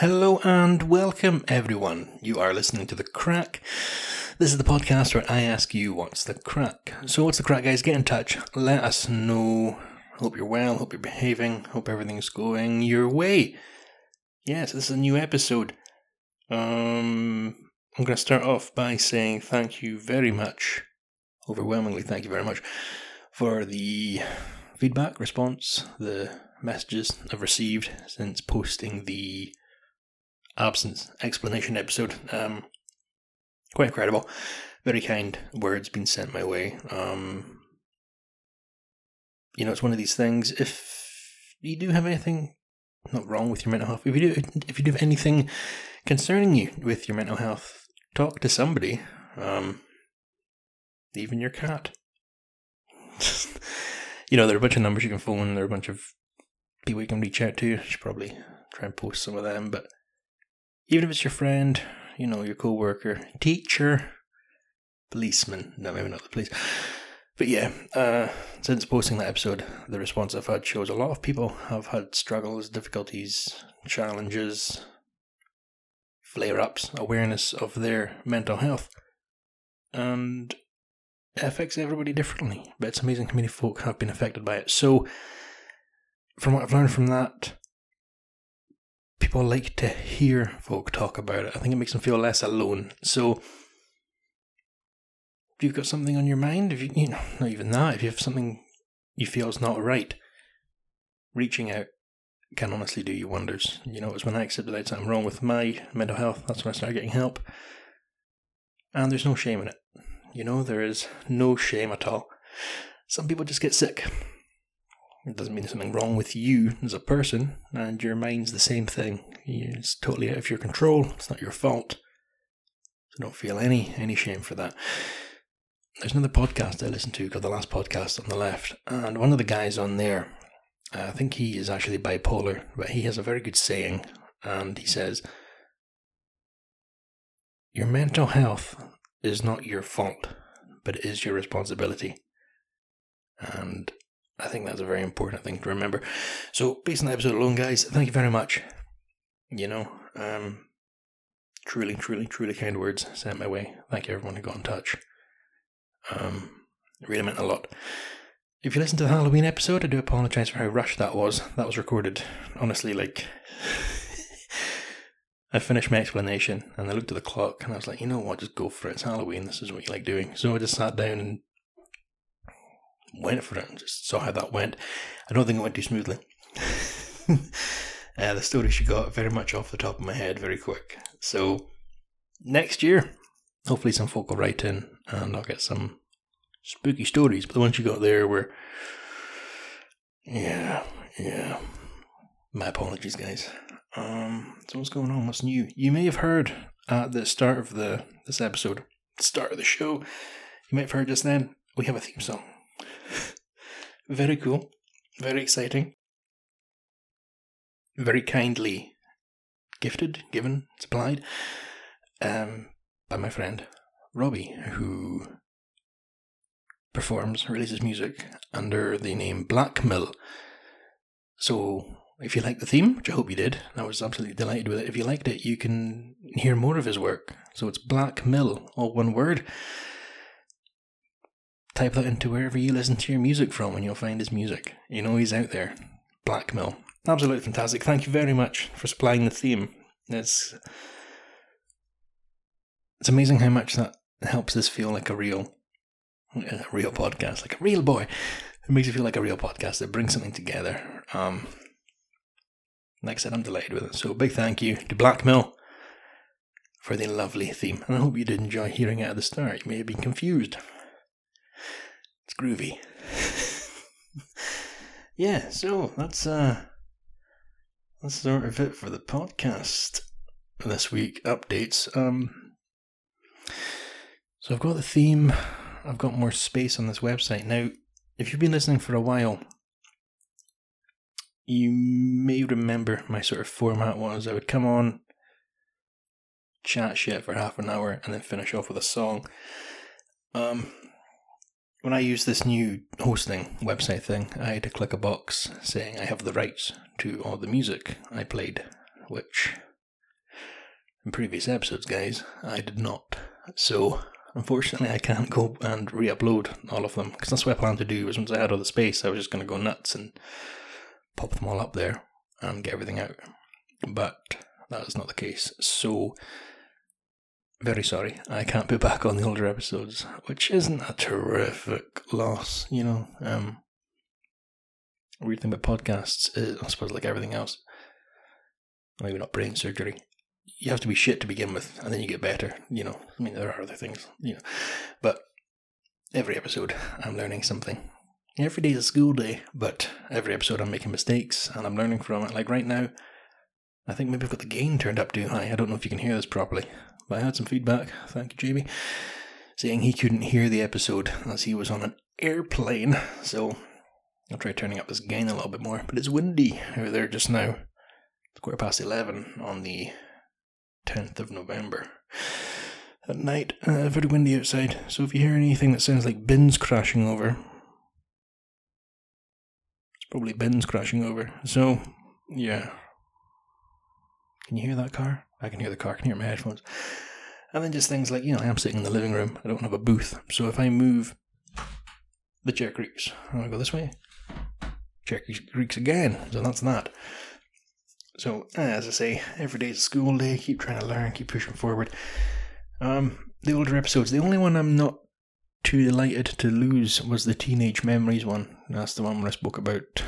Hello and welcome, everyone. You are listening to The Crack. This is the podcast where I ask you what's the crack. So, what's the crack, guys? Get in touch. Let us know. Hope you're well. Hope you're behaving. Hope everything's going your way. Yes, this is a new episode. Um, I'm going to start off by saying thank you very much. Overwhelmingly, thank you very much for the feedback, response, the messages I've received since posting the absence explanation episode. Um, quite incredible. Very kind words being sent my way. Um, you know, it's one of these things. If you do have anything not wrong with your mental health, if you do, if you do have anything concerning you with your mental health, talk to somebody. Um, even your cat. you know, there are a bunch of numbers you can phone. There are a bunch of people you can reach out to. You should probably try and post some of them. But even if it's your friend, you know, your co-worker, teacher, policeman, no, maybe not the police. But yeah, uh, since posting that episode, the response I've had shows a lot of people have had struggles, difficulties, challenges, flare ups, awareness of their mental health. And it affects everybody differently, but it's amazing how many folk have been affected by it. So, from what I've learned from that, people like to hear folk talk about it. I think it makes them feel less alone. So, if you've got something on your mind, if you, you know, not even that, if you have something you feel is not right, reaching out can honestly do you wonders. You know, it was when I accepted that something wrong with my mental health, that's when I started getting help. And there's no shame in it. You know, there is no shame at all. Some people just get sick. It doesn't mean there's something wrong with you as a person, and your mind's the same thing. It's totally out of your control. It's not your fault. So don't feel any any shame for that. There's another podcast I listen to called The Last Podcast on the Left, and one of the guys on there, uh, I think he is actually bipolar, but he has a very good saying, and he says, Your mental health is not your fault, but it is your responsibility. And I think that's a very important thing to remember. So, based on the episode alone, guys, thank you very much. You know, um, truly, truly, truly kind words sent my way. Thank you, everyone who got in touch. Um, it really meant a lot. If you listen to the Halloween episode, I do apologize for how rushed that was. That was recorded, honestly, like. I finished my explanation and I looked at the clock and I was like, you know what, just go for it. It's Halloween. This is what you like doing. So I just sat down and went for it and just saw how that went. I don't think it went too smoothly. uh, the story she got very much off the top of my head very quick. So next year, hopefully some folk will write in and I'll get some spooky stories. But the ones you got there were, yeah, yeah. My apologies, guys. Um, so what's going on? What's new? You may have heard at the start of the this episode, start of the show, you might have heard just then, we have a theme song. Very cool, very exciting, very kindly gifted, given, supplied um, by my friend Robbie, who performs, releases music under the name Blackmill. So, if you like the theme, which I hope you did, I was absolutely delighted with it. If you liked it, you can hear more of his work. So it's Blackmill, all one word type that into wherever you listen to your music from and you'll find his music. You know he's out there. Blackmill. Absolutely fantastic. Thank you very much for supplying the theme. It's it's amazing how much that helps this feel like a real a real podcast, like a real boy. It makes it feel like a real podcast. It brings something together. Um like I said, I'm delighted with it. So big thank you to Blackmill for the lovely theme. And I hope you did enjoy hearing it at the start. You may have been confused groovy. yeah, so that's uh that's sort of it for the podcast this week. Updates. Um so I've got the theme, I've got more space on this website. Now, if you've been listening for a while, you may remember my sort of format was I would come on, chat shit for half an hour, and then finish off with a song. Um, when I use this new hosting website thing, I had to click a box saying I have the rights to all the music I played, which in previous episodes, guys. I did not. So, unfortunately, I can't go and re upload all of them because that's what I planned to do. Was once I had all the space, I was just going to go nuts and pop them all up there and get everything out. But that is not the case. So, very sorry, I can't be back on the older episodes, which isn't a terrific loss, you know. Um, weird thing about podcasts is, I suppose, like everything else, maybe not brain surgery. You have to be shit to begin with, and then you get better. You know, I mean, there are other things, you know, but every episode I'm learning something. Every day is a school day, but every episode I'm making mistakes and I'm learning from it. Like right now, I think maybe I've got the gain turned up too high. I don't know if you can hear this properly, but I had some feedback. Thank you, Jamie, saying he couldn't hear the episode as he was on an airplane. So I'll try turning up this gain a little bit more. But it's windy over there just now. It's quarter past 11 on the 10th of November. At night, uh, very windy outside. So if you hear anything that sounds like bins crashing over, it's probably bins crashing over. So, yeah. Can you hear that car? I can hear the car, I can hear my headphones. And then just things like, you know, I am sitting in the living room, I don't have a booth. So if I move, the chair creaks. I want to go this way, chair creaks again. So that's that. So, as I say, every day is a school day, keep trying to learn, keep pushing forward. Um, the older episodes, the only one I'm not too delighted to lose was the Teenage Memories one. That's the one where I spoke about,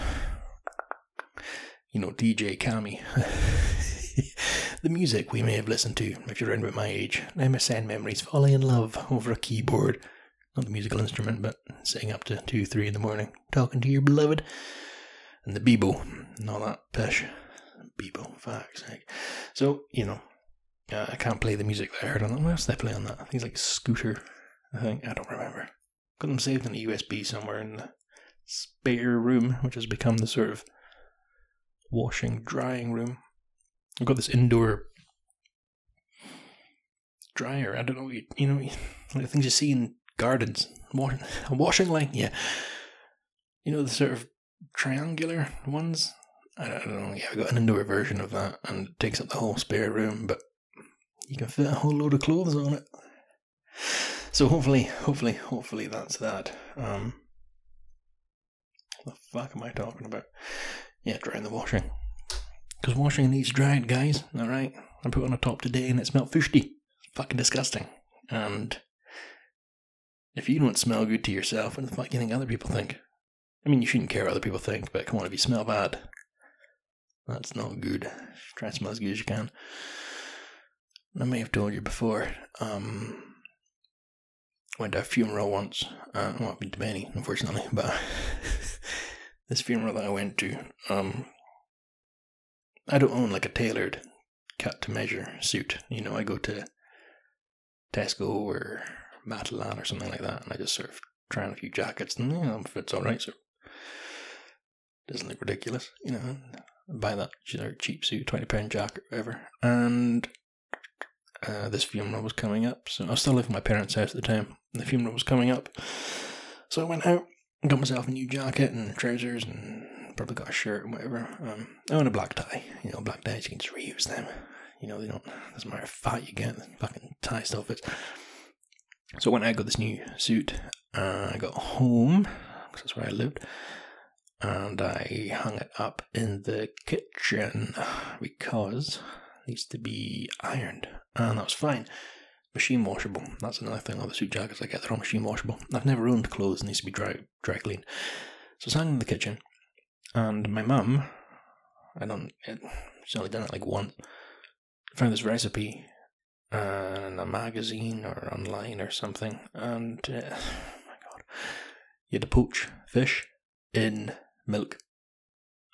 you know, DJ Cammy. the music we may have listened to if you're around about my age. MSN memories, falling in love over a keyboard. Not the musical instrument, but sitting up to 2, 3 in the morning, talking to your beloved. And the Bebo, and all that pish. Bebo, facts. So, you know, uh, I can't play the music that I heard on that. What else did I play on that? I think like Scooter I think I don't remember. Got them saved in a USB somewhere in the spare room, which has become the sort of washing, drying room. I've got this indoor dryer. I don't know, you, you know, like things you see in gardens. Washing, washing line, yeah. You know, the sort of triangular ones. I don't know. Yeah, I've got an indoor version of that, and it takes up the whole spare room, but you can fit a whole load of clothes on it. So hopefully, hopefully, hopefully that's that. Um, what the fuck am I talking about? Yeah, drying the washing. Because washing needs dried, guys. Alright? I put on a top today and it smelled fishy. Fucking disgusting. And if you don't smell good to yourself, what the fuck do you think other people think? I mean, you shouldn't care what other people think, but come on, if you smell bad, that's not good. Try to smell as good as you can. I may have told you before, um, went to a funeral once. Uh, well, I've been to many, unfortunately, but this funeral that I went to, um, I don't own like a tailored cut to measure suit. You know, I go to Tesco or Matalan or something like that, and I just sort of try on a few jackets, and you know, fits all right. So doesn't look ridiculous, you know. Buy that cheap suit, twenty pound jacket, whatever, and uh, this funeral was coming up. So I was still living in my parents' house at the time. The funeral was coming up. So I went out got myself a new jacket and trousers and probably got a shirt and whatever. Um, I own a black tie. You know, black ties, you can just reuse them. You know, they don't, doesn't matter how fat you get, fucking tie still fits. So when I got this new suit, uh, I got home, because that's where I lived, and I hung it up in the kitchen because it needs to be ironed and that was fine. Machine washable. That's another thing. All the suit jackets I get, they're all machine washable. I've never owned clothes that needs to be dry, dry cleaned. So it's hanging in the kitchen, and my mum, I don't, she's only done it like once, found this recipe in a magazine or online or something, and uh, oh my god, you had to poach fish in milk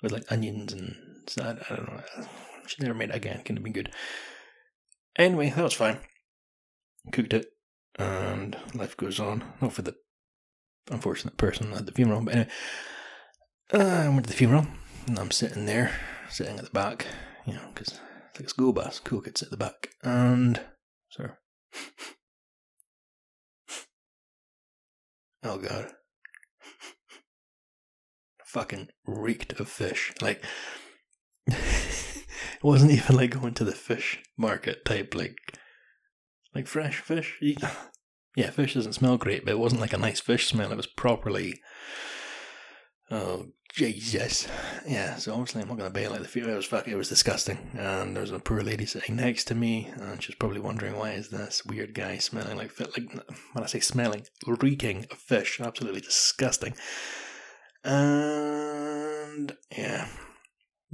with like onions and I, I don't know. She never made it again. Couldn't have been good. Anyway, that was fine. Cooked it, and life goes on. Not for the unfortunate person at the funeral, but anyway. Uh, I went to the funeral, and I'm sitting there, sitting at the back, you know, because it's like a school bus. Cool kids at the back. And, sorry. oh, God. Fucking reeked of fish. Like, it wasn't even like going to the fish market type, like like fresh fish. Yeah, fish doesn't smell great, but it wasn't like a nice fish smell. It was properly. Oh Jesus! Yeah, so obviously I'm not going to bail out the fear. It was fuck. It was disgusting, and there was a poor lady sitting next to me, and she's probably wondering why is this weird guy smelling like fish? Like when I say smelling, reeking of fish, absolutely disgusting. And yeah,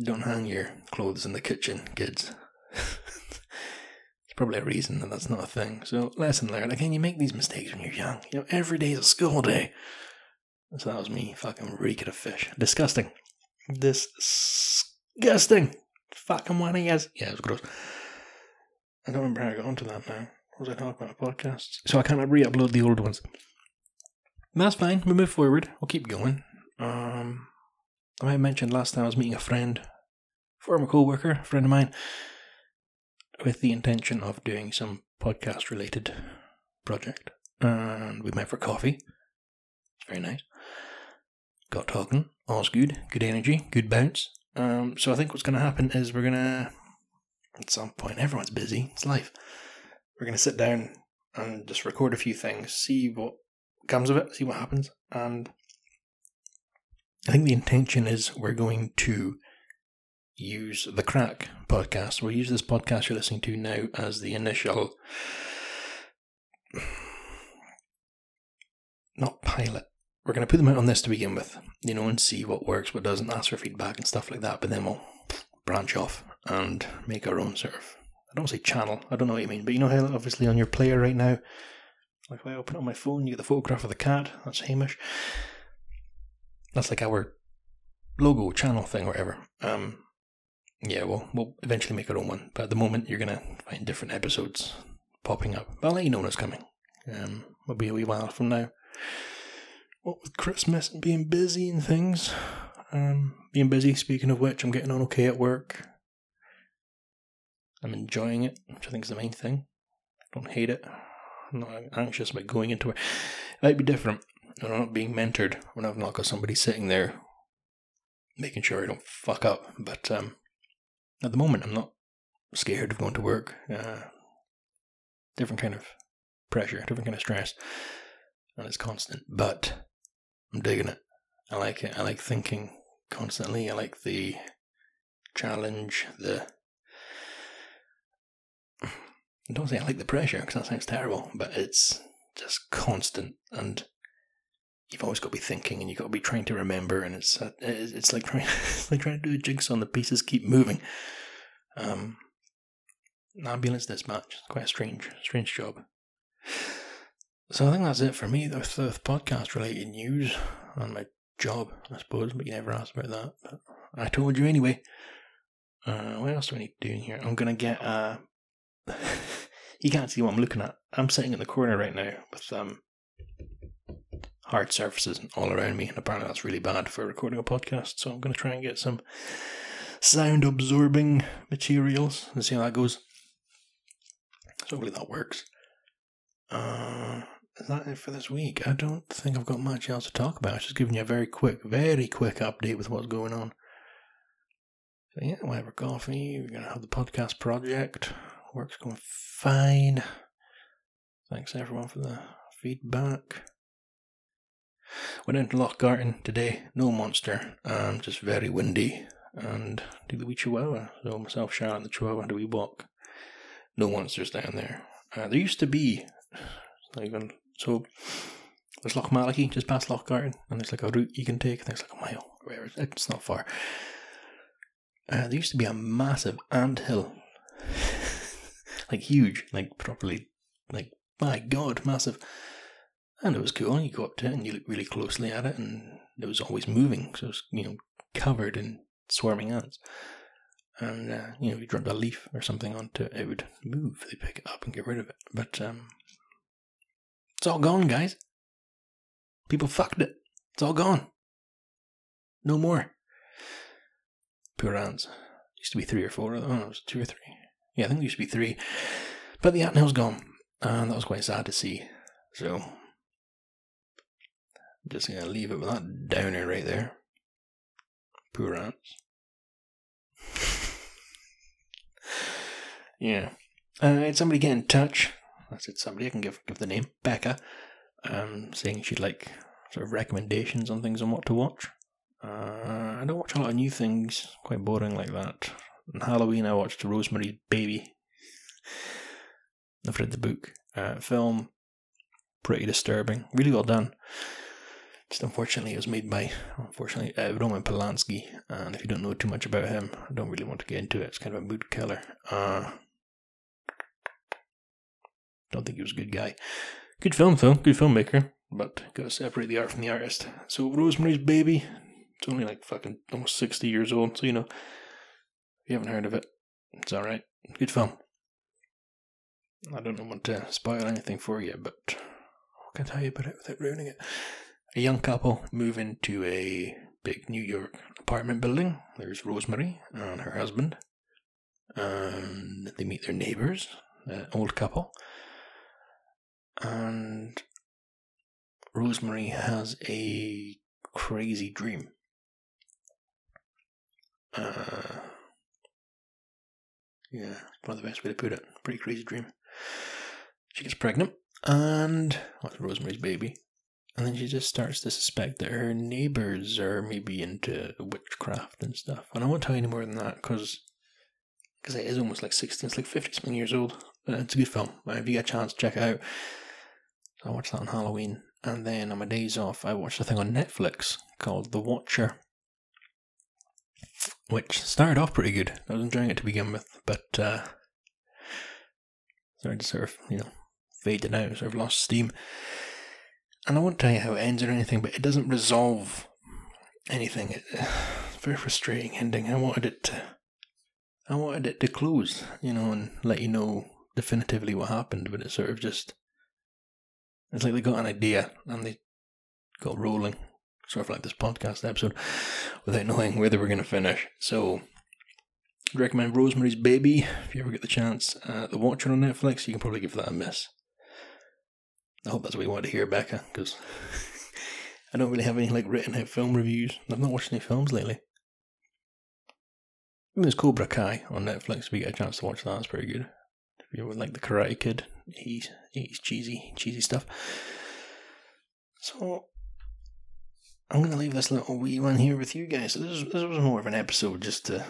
don't hang your clothes in the kitchen, kids. There's probably a reason that that's not a thing. So, lesson learned. Again, you make these mistakes when you're young. You know, every day is a school day. So that was me fucking reeking of fish. Disgusting. Disgusting. Fucking one he has. Yeah, it was gross. I don't remember how I got onto that now. What was I talking about? Podcasts? So I can't re upload the old ones. That's fine. We move forward. We'll keep going. Um, I mentioned last time I was meeting a friend, former co worker, friend of mine, with the intention of doing some podcast related project. And we met for coffee. It's very nice. Got talking. All's good. Good energy. Good bounce. Um, so I think what's going to happen is we're going to, at some point, everyone's busy. It's life. We're going to sit down and just record a few things, see what comes of it, see what happens. And I think the intention is we're going to use the Crack podcast. We'll use this podcast you're listening to now as the initial, not pilot. We're going to put them out on this to begin with, you know, and see what works, what doesn't, ask for feedback and stuff like that. But then we'll branch off and make our own sort of, I don't say channel, I don't know what you mean, but you know how obviously on your player right now, like if I open up my phone, you get the photograph of the cat, that's Hamish. That's like our logo channel thing, or whatever. Um, yeah, we'll we'll eventually make our own one, but at the moment you're gonna find different episodes popping up. But I'll let you know when it's coming. Um, it'll be a wee while from now. What with Christmas and being busy and things, um, being busy. Speaking of which, I'm getting on okay at work. I'm enjoying it, which I think is the main thing. I don't hate it. I'm not anxious about going into it. It might be different when I'm not being mentored when I've not got somebody sitting there making sure I don't fuck up. But um, at the moment, I'm not scared of going to work. Uh, different kind of pressure, different kind of stress, and it's constant. But I'm digging it. I like it. I like thinking constantly. I like the challenge, the. I don't say I like the pressure because that sounds terrible, but it's just constant and you've always got to be thinking and you've got to be trying to remember and it's uh, it's like trying it's like trying to do a jigsaw and the pieces keep moving um ambulance dispatch quite a strange strange job so i think that's it for me the, the podcast related news on my job i suppose but you never asked about that but i told you anyway uh what else do i need to do in here i'm gonna get you can't see what i'm looking at i'm sitting in the corner right now with um hard surfaces all around me, and apparently that's really bad for recording a podcast. So I'm going to try and get some sound absorbing materials and see how that goes. So hopefully that works. Uh, is that it for this week? I don't think I've got much else to talk about. Just giving you a very quick, very quick update with what's going on. So yeah, our coffee. We're gonna have the podcast project. Work's going fine. Thanks everyone for the feedback. Went into Loch Garten today, no monster, um, just very windy, and did the wee chihuahua. So myself, Sharon, and the chihuahua a wee walk. No monsters down there. Uh, there used to be, even so, there's Loch Mallachie just past Loch Garten, and there's like a route you can take. Think it's like a mile, whatever. It's not far. Uh, there used to be a massive ant hill, like huge, like properly, like my god, massive. And it was cool. You go up to it and you look really closely at it, and it was always moving. So it was, you know, covered in swarming ants. And, uh, you know, you dropped a leaf or something onto it, it would move. They pick it up and get rid of it. But um, it's all gone, guys. People fucked it. It's all gone. No more. Poor ants. Used to be three or four. Oh, it was two or three. Yeah, I think there used to be three. But the ant hill's gone. And that was quite sad to see. So just gonna leave it with that downer right there. Poor ants. Yeah. Uh, had somebody get in touch. I said somebody, I can give give the name, Becca, um, saying she'd like sort of recommendations on things on what to watch. Uh, I don't watch a lot of new things, quite boring like that. On Halloween, I watched Rosemary's Baby. I've read the book. Uh, film, pretty disturbing. Really well done. Just unfortunately, it was made by, unfortunately, uh, Roman Polanski. And if you don't know too much about him, I don't really want to get into it. It's kind of a mood killer. Uh, don't think he was a good guy. Good film, though. Good filmmaker. But gotta separate the art from the artist. So, Rosemary's Baby, it's only like fucking almost 60 years old. So, you know, if you haven't heard of it, it's alright. Good film. I don't want to spoil anything for you, but I can tell you about it without ruining it. A young couple move into a big New York apartment building. There's Rosemary and her husband. And they meet their neighbors, an old couple. And Rosemary has a crazy dream. Uh, yeah, of the best way to put it. Pretty crazy dream. She gets pregnant, and with Rosemary's baby, and then she just starts to suspect that her neighbors are maybe into witchcraft and stuff. And I won't tell you any more than that because because it is almost like 16, it's like 50 something years old. It's a good film. If you get a chance, check it out. I watched that on Halloween. And then on my days off, I watched a thing on Netflix called The Watcher, which started off pretty good. I was enjoying it to begin with, but uh, started to sort of, you know, faded out, sort of lost steam. And I won't tell you how it ends or anything, but it doesn't resolve anything. It, it's very frustrating ending. I wanted it to, I wanted it to close, you know, and let you know definitively what happened, but it sort of just it's like they got an idea and they got rolling, sort of like this podcast episode, without knowing where they were going to finish. So, I'd recommend Rosemary's Baby if you ever get the chance. Uh, the Watcher on Netflix, you can probably give that a miss. I hope that's what you want to hear, Becca, because I don't really have any like written out film reviews. I've not watched any films lately. There's Cobra Kai on Netflix. If you get a chance to watch that, it's pretty good. If you would like the Karate Kid, he's he's cheesy, cheesy stuff. So I'm gonna leave this little wee one here with you guys. So this this was more of an episode just to.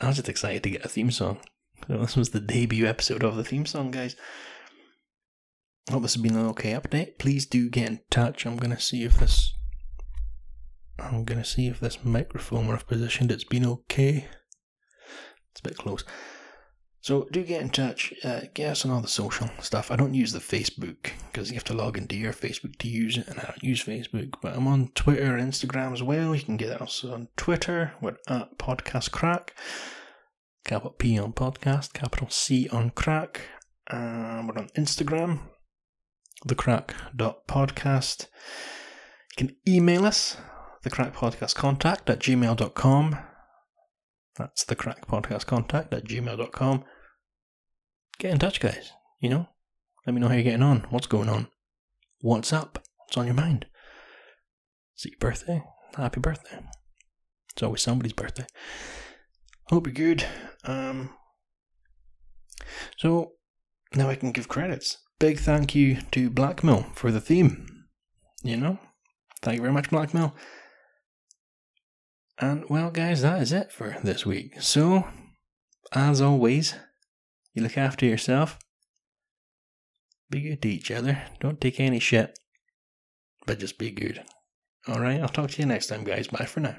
I was just excited to get a theme song. So this was the debut episode of the theme song, guys. Hope this has been an okay update. Please do get in touch. I'm gonna see if this. I'm gonna see if this microphone I've positioned it's been okay. It's a bit close. So do get in touch. Uh, get us on all the social stuff. I don't use the Facebook because you have to log into your Facebook to use it, and I don't use Facebook. But I'm on Twitter and Instagram as well. You can get us on Twitter. We're at Podcast Crack. Capital P on podcast, capital C on crack. Um, we're on Instagram, thecrack.podcast. You can email us, thecrackpodcastcontact at gmail.com. That's the crack podcast contact at gmail.com. Get in touch, guys. You know, let me know how you're getting on. What's going on? What's up? What's on your mind? Is it your birthday? Happy birthday. It's always somebody's birthday. Hope you're good. Um, so now I can give credits. Big thank you to Blackmill for the theme. You know, thank you very much, Blackmill. And well, guys, that is it for this week. So, as always, you look after yourself. Be good to each other. Don't take any shit. But just be good. Alright, I'll talk to you next time, guys. Bye for now.